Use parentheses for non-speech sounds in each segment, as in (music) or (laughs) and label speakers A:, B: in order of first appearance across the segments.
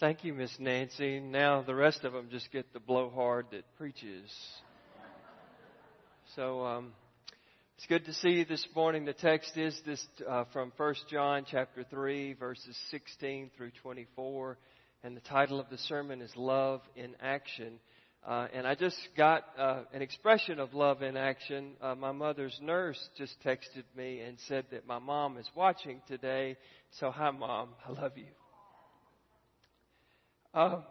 A: Thank you, Miss Nancy. Now the rest of them just get the blowhard that preaches. So um, it's good to see you this morning. The text is this uh, from 1 John chapter 3, verses 16 through 24, and the title of the sermon is Love in Action. Uh, and I just got uh, an expression of love in action. Uh, my mother's nurse just texted me and said that my mom is watching today. So, hi, mom. I love you. Uh,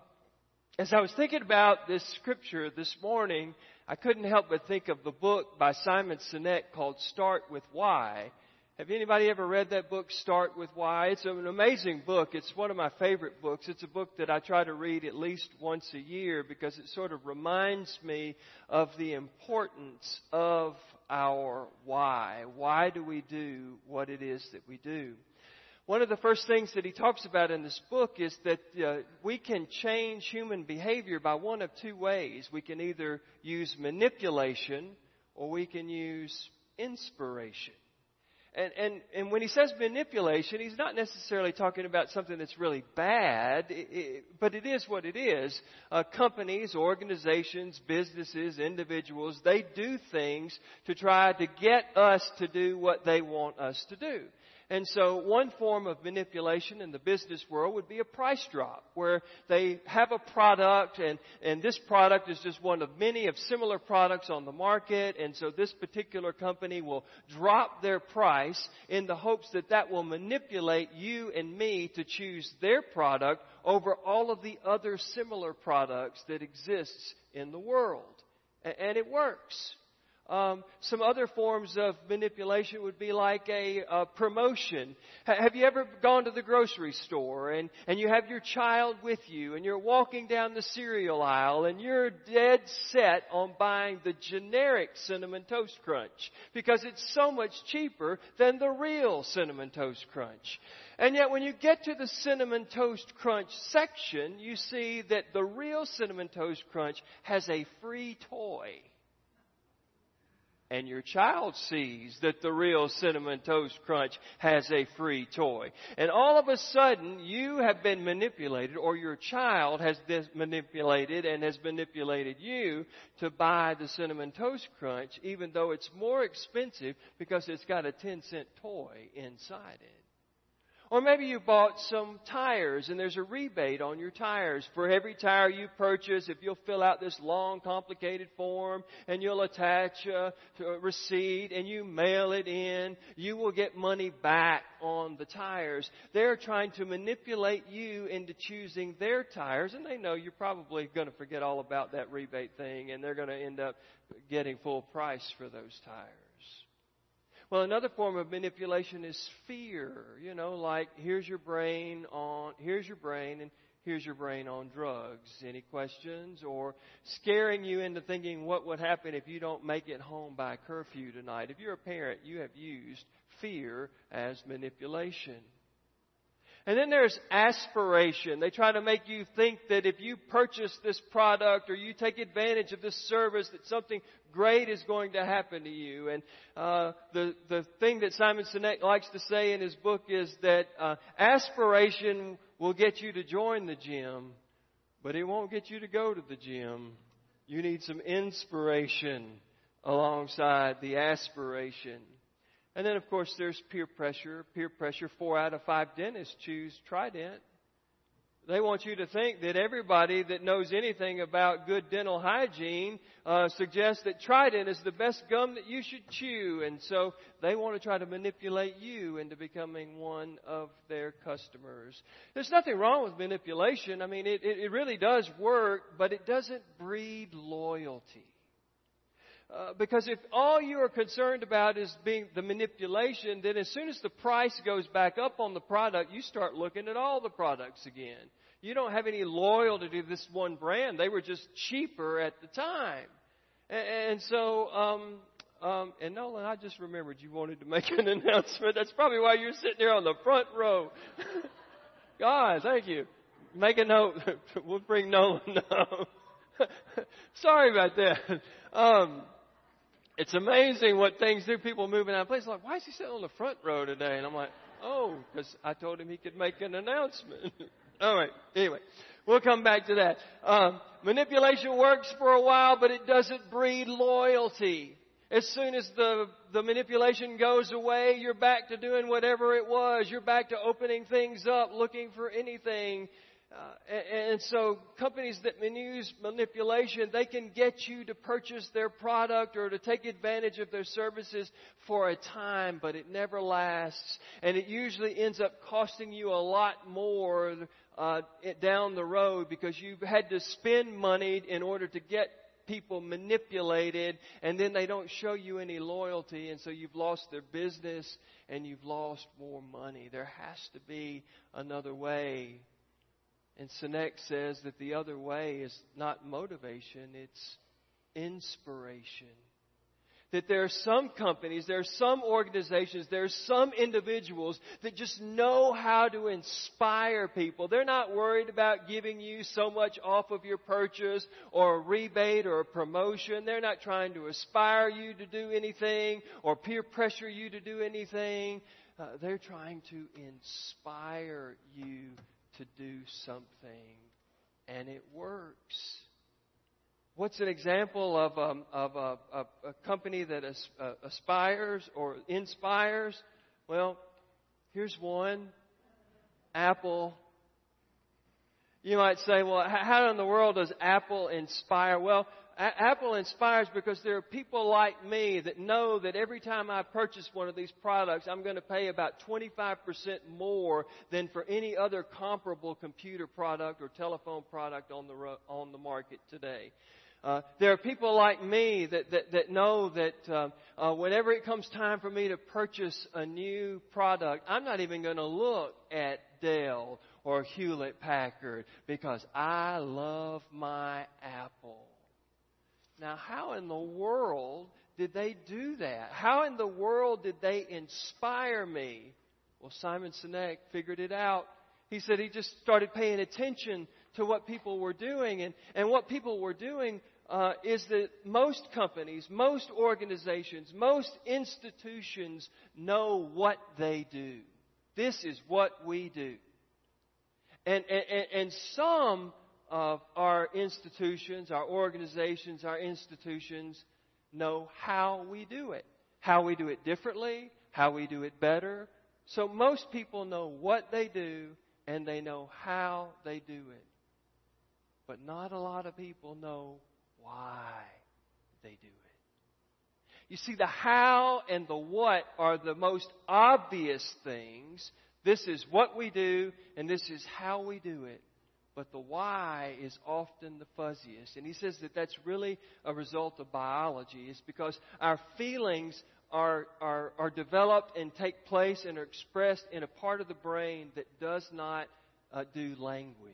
A: as I was thinking about this scripture this morning, I couldn't help but think of the book by Simon Sinek called Start with Why. Have anybody ever read that book, Start with Why? It's an amazing book. It's one of my favorite books. It's a book that I try to read at least once a year because it sort of reminds me of the importance of our why. Why do we do what it is that we do? One of the first things that he talks about in this book is that uh, we can change human behavior by one of two ways. We can either use manipulation or we can use inspiration. And, and, and when he says manipulation, he's not necessarily talking about something that's really bad, it, it, but it is what it is. Uh, companies, organizations, businesses, individuals, they do things to try to get us to do what they want us to do. And so one form of manipulation in the business world would be a price drop, where they have a product and, and this product is just one of many of similar products on the market. And so this particular company will drop their price in the hopes that that will manipulate you and me to choose their product over all of the other similar products that exists in the world. And it works. Um, some other forms of manipulation would be like a, a promotion. H- have you ever gone to the grocery store and, and you have your child with you and you're walking down the cereal aisle and you're dead set on buying the generic Cinnamon Toast Crunch because it's so much cheaper than the real Cinnamon Toast Crunch. And yet when you get to the Cinnamon Toast Crunch section, you see that the real Cinnamon Toast Crunch has a free toy and your child sees that the real Cinnamon Toast Crunch has a free toy. And all of a sudden, you have been manipulated, or your child has been manipulated and has manipulated you to buy the Cinnamon Toast Crunch, even though it's more expensive because it's got a 10 cent toy inside it. Or maybe you bought some tires and there's a rebate on your tires. For every tire you purchase, if you'll fill out this long, complicated form and you'll attach a, a receipt and you mail it in, you will get money back on the tires. They're trying to manipulate you into choosing their tires and they know you're probably going to forget all about that rebate thing and they're going to end up getting full price for those tires. Well, another form of manipulation is fear. You know, like here's your brain on, here's your brain and here's your brain on drugs. Any questions? Or scaring you into thinking what would happen if you don't make it home by curfew tonight. If you're a parent, you have used fear as manipulation. And then there's aspiration. They try to make you think that if you purchase this product or you take advantage of this service, that something great is going to happen to you. And uh, the the thing that Simon Sinek likes to say in his book is that uh, aspiration will get you to join the gym, but it won't get you to go to the gym. You need some inspiration alongside the aspiration. And then, of course, there's peer pressure. Peer pressure, four out of five dentists choose Trident. They want you to think that everybody that knows anything about good dental hygiene uh, suggests that Trident is the best gum that you should chew. And so they want to try to manipulate you into becoming one of their customers. There's nothing wrong with manipulation. I mean, it, it really does work, but it doesn't breed loyalty. Uh, because if all you are concerned about is being the manipulation, then as soon as the price goes back up on the product, you start looking at all the products again. You don't have any loyalty to this one brand. They were just cheaper at the time. And, and so, um, um, and Nolan, I just remembered you wanted to make (laughs) an announcement. That's probably why you're sitting there on the front row. (laughs) God, thank you. Make a note. (laughs) we'll bring Nolan up. Sorry about that. Um, it's amazing what things do. People moving out of place like, why is he sitting on the front row today? And I'm like, Oh, because I told him he could make an announcement. (laughs) All right. Anyway, we'll come back to that. Um, manipulation works for a while, but it doesn't breed loyalty. As soon as the, the manipulation goes away, you're back to doing whatever it was. You're back to opening things up, looking for anything. Uh, and, and so companies that use manipulation, they can get you to purchase their product or to take advantage of their services for a time, but it never lasts. And it usually ends up costing you a lot more uh, down the road because you've had to spend money in order to get people manipulated and then they don't show you any loyalty and so you've lost their business and you've lost more money. There has to be another way. And Sinek says that the other way is not motivation, it's inspiration that there are some companies, there are some organizations, there are some individuals that just know how to inspire people. They're not worried about giving you so much off of your purchase or a rebate or a promotion. They're not trying to aspire you to do anything or peer pressure you to do anything. Uh, they're trying to inspire you to do something. And it works. What's an example of, um, of a, a, company that uh, aspires or inspires? Well, here's one Apple. You might say, well, how in the world does Apple inspire? Well, Apple inspires because there are people like me that know that every time I purchase one of these products, I'm going to pay about 25% more than for any other comparable computer product or telephone product on the, ro- on the market today. Uh, there are people like me that, that, that know that uh, uh, whenever it comes time for me to purchase a new product, I'm not even going to look at Dell or Hewlett Packard because I love my Apple. Now, how in the world did they do that? How in the world did they inspire me? Well, Simon Sinek figured it out. He said he just started paying attention to what people were doing, and, and what people were doing uh, is that most companies, most organizations, most institutions know what they do. This is what we do. And, and, and some of our institutions, our organizations, our institutions know how we do it. How we do it differently, how we do it better. So most people know what they do and they know how they do it. But not a lot of people know why they do it. You see, the how and the what are the most obvious things. This is what we do, and this is how we do it. But the why is often the fuzziest. And he says that that's really a result of biology. It's because our feelings are, are, are developed and take place and are expressed in a part of the brain that does not uh, do language.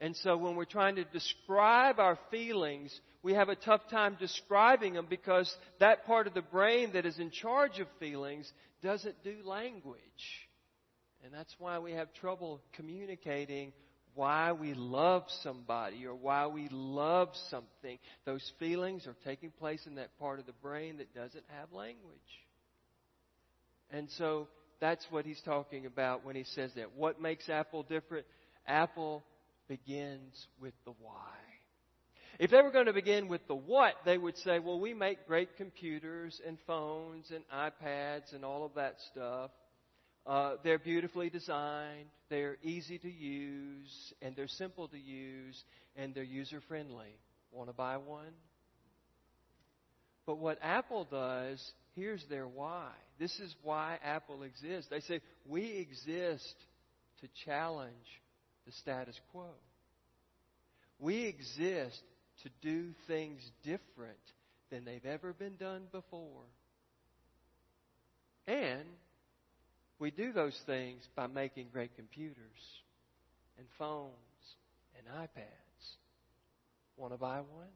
A: And so when we're trying to describe our feelings, we have a tough time describing them because that part of the brain that is in charge of feelings doesn't do language. And that's why we have trouble communicating why we love somebody or why we love something. Those feelings are taking place in that part of the brain that doesn't have language. And so that's what he's talking about when he says that. What makes Apple different? Apple begins with the why. If they were going to begin with the what, they would say, well, we make great computers and phones and iPads and all of that stuff. Uh, they're beautifully designed, they're easy to use, and they're simple to use, and they're user friendly. Want to buy one? But what Apple does, here's their why. This is why Apple exists. They say, we exist to challenge the status quo. We exist to do things different than they've ever been done before. And we do those things by making great computers and phones and iPads. Want to buy one?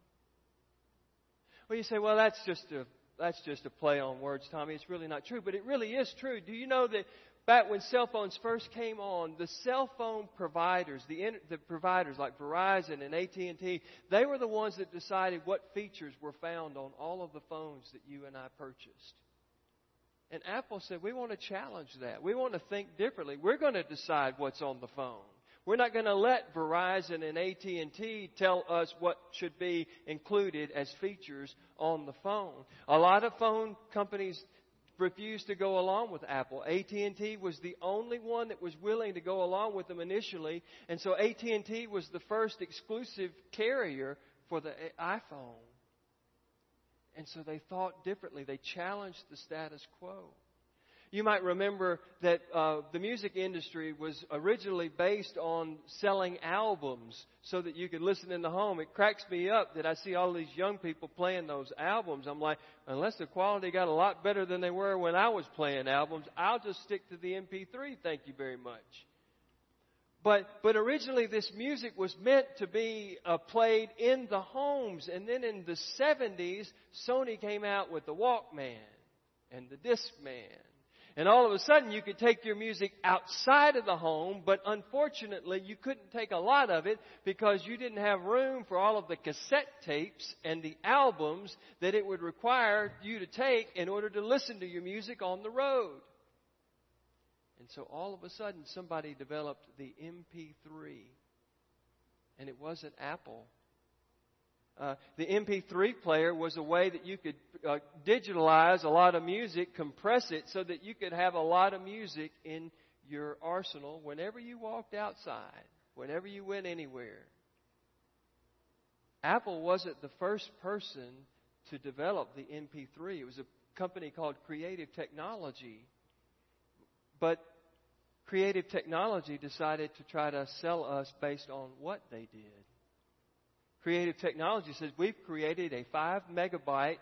A: Well, you say, well, that's just a that's just a play on words, Tommy. It's really not true, but it really is true. Do you know that back when cell phones first came on, the cell phone providers, the, the providers like Verizon and AT&T, they were the ones that decided what features were found on all of the phones that you and I purchased. And Apple said, we want to challenge that. We want to think differently. We're going to decide what's on the phone. We're not going to let Verizon and AT&T tell us what should be included as features on the phone. A lot of phone companies refused to go along with Apple. AT&T was the only one that was willing to go along with them initially, and so AT&T was the first exclusive carrier for the eh, iPhone. And so they thought differently. They challenged the status quo. You might remember that uh, the music industry was originally based on selling albums so that you could listen in the home. It cracks me up that I see all these young people playing those albums. I'm like, unless the quality got a lot better than they were when I was playing albums, I'll just stick to the MP3. Thank you very much. But, but originally this music was meant to be uh, played in the homes. And then in the 70s, Sony came out with the Walkman and the Discman. And all of a sudden you could take your music outside of the home, but unfortunately you couldn't take a lot of it because you didn't have room for all of the cassette tapes and the albums that it would require you to take in order to listen to your music on the road. And so all of a sudden, somebody developed the MP3. And it wasn't Apple. Uh, the MP3 player was a way that you could uh, digitalize a lot of music, compress it so that you could have a lot of music in your arsenal whenever you walked outside, whenever you went anywhere. Apple wasn't the first person to develop the MP3. It was a company called Creative Technology but creative technology decided to try to sell us based on what they did. Creative technology says, We've created a 5 megabyte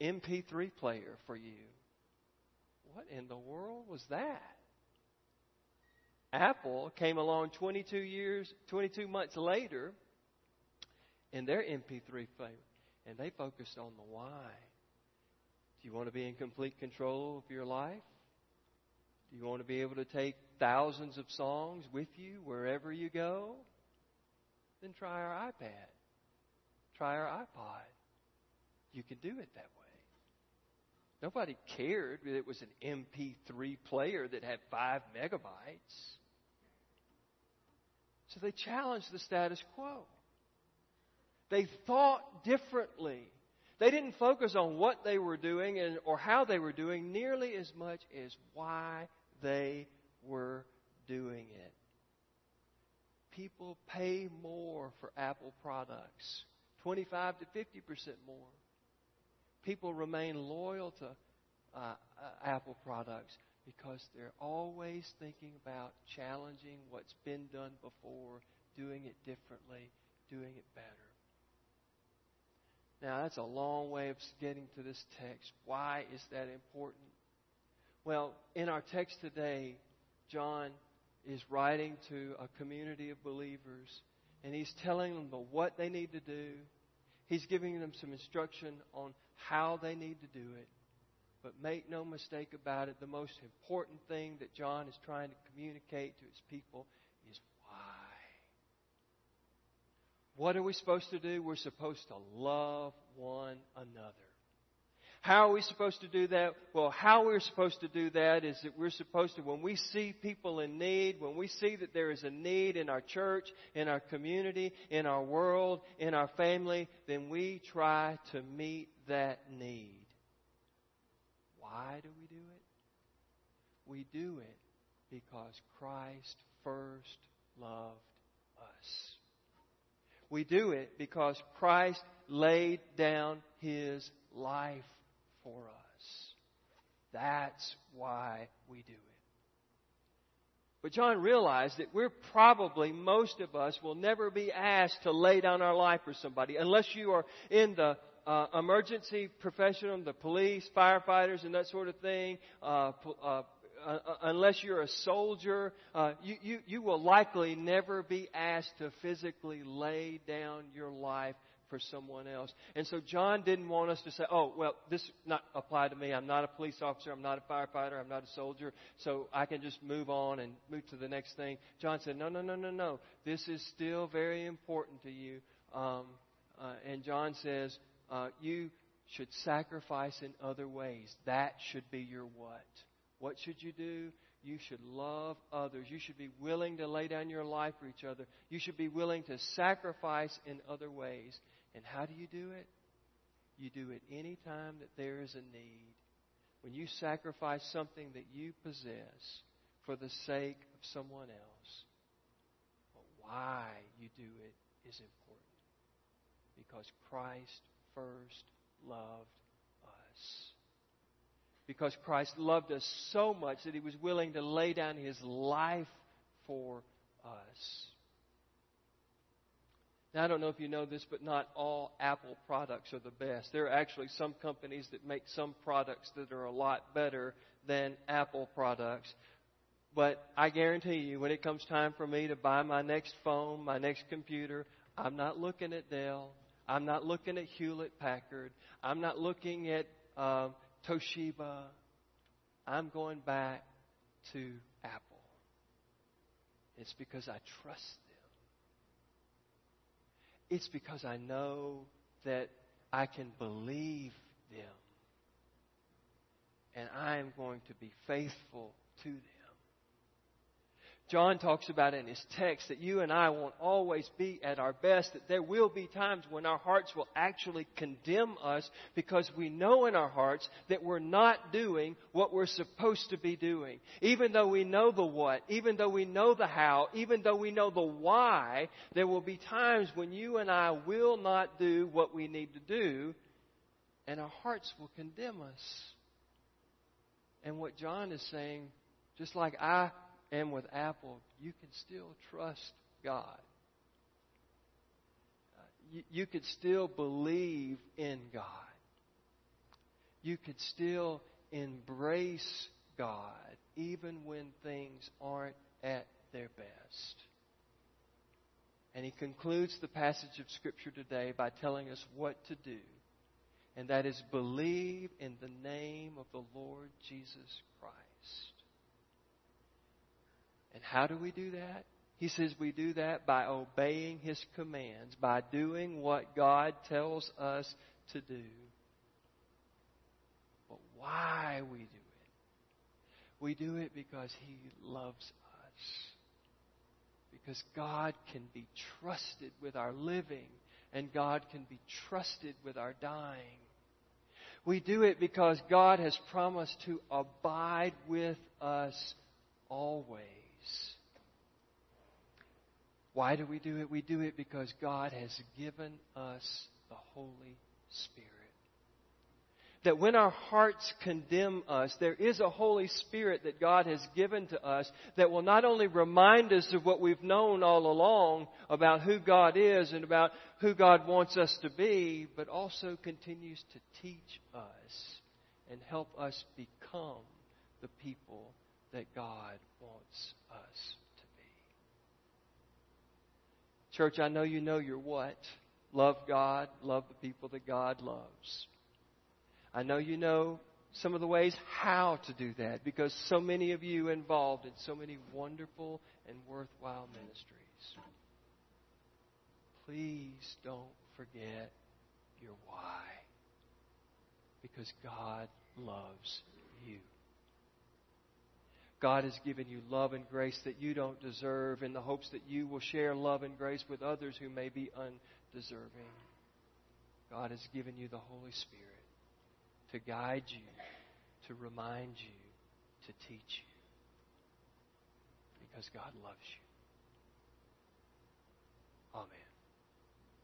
A: MP3 player for you. What in the world was that? Apple came along 22 years, 22 months later in their MP3 player, and they focused on the why. Do you want to be in complete control of your life? You want to be able to take thousands of songs with you wherever you go? Then try our iPad. Try our iPod. You can do it that way. Nobody cared that it was an MP3 player that had five megabytes. So they challenged the status quo. They thought differently. They didn't focus on what they were doing and, or how they were doing nearly as much as why they were doing it. People pay more for Apple products, 25 to 50% more. People remain loyal to uh, uh, Apple products because they're always thinking about challenging what's been done before, doing it differently, doing it better. Now, that's a long way of getting to this text. Why is that important? Well, in our text today, John is writing to a community of believers, and he's telling them the what they need to do. He's giving them some instruction on how they need to do it. But make no mistake about it, the most important thing that John is trying to communicate to his people is why. What are we supposed to do? We're supposed to love one another. How are we supposed to do that? Well, how we're supposed to do that is that we're supposed to, when we see people in need, when we see that there is a need in our church, in our community, in our world, in our family, then we try to meet that need. Why do we do it? We do it because Christ first loved us. We do it because Christ laid down his life for us. That's why we do it. But John realized that we're probably, most of us, will never be asked to lay down our life for somebody unless you are in the uh, emergency profession, the police, firefighters, and that sort of thing. Uh, uh, uh, unless you're a soldier, uh, you, you, you will likely never be asked to physically lay down your life for someone else. And so John didn't want us to say, oh, well, this not apply to me. I'm not a police officer. I'm not a firefighter. I'm not a soldier. So I can just move on and move to the next thing. John said, no, no, no, no, no. This is still very important to you. Um, uh, and John says, uh, you should sacrifice in other ways. That should be your what. What should you do? You should love others. You should be willing to lay down your life for each other. You should be willing to sacrifice in other ways. And how do you do it? You do it any time that there is a need. When you sacrifice something that you possess for the sake of someone else. But why you do it is important. Because Christ first loved us. Because Christ loved us so much that he was willing to lay down his life for us. Now, I don't know if you know this, but not all Apple products are the best. There are actually some companies that make some products that are a lot better than Apple products. But I guarantee you, when it comes time for me to buy my next phone, my next computer, I'm not looking at Dell. I'm not looking at Hewlett Packard. I'm not looking at uh, Toshiba. I'm going back to Apple. It's because I trust. It's because I know that I can believe them. And I am going to be faithful to them. John talks about in his text that you and I won't always be at our best, that there will be times when our hearts will actually condemn us because we know in our hearts that we're not doing what we're supposed to be doing. Even though we know the what, even though we know the how, even though we know the why, there will be times when you and I will not do what we need to do, and our hearts will condemn us. And what John is saying, just like I and with Apple, you can still trust God. Uh, you, you could still believe in God. You could still embrace God even when things aren't at their best. And he concludes the passage of Scripture today by telling us what to do. And that is believe in the name of the Lord Jesus Christ. And how do we do that? He says we do that by obeying His commands, by doing what God tells us to do. But why we do it? We do it because He loves us. Because God can be trusted with our living, and God can be trusted with our dying. We do it because God has promised to abide with us always. Why do we do it? We do it because God has given us the Holy Spirit. That when our hearts condemn us, there is a Holy Spirit that God has given to us that will not only remind us of what we've known all along about who God is and about who God wants us to be, but also continues to teach us and help us become the people that God wants us to be. Church, I know you know your what. Love God, love the people that God loves. I know you know some of the ways how to do that because so many of you involved in so many wonderful and worthwhile ministries. Please don't forget your why because God loves you. God has given you love and grace that you don't deserve in the hopes that you will share love and grace with others who may be undeserving. God has given you the Holy Spirit to guide you, to remind you, to teach you. Because God loves you. Amen.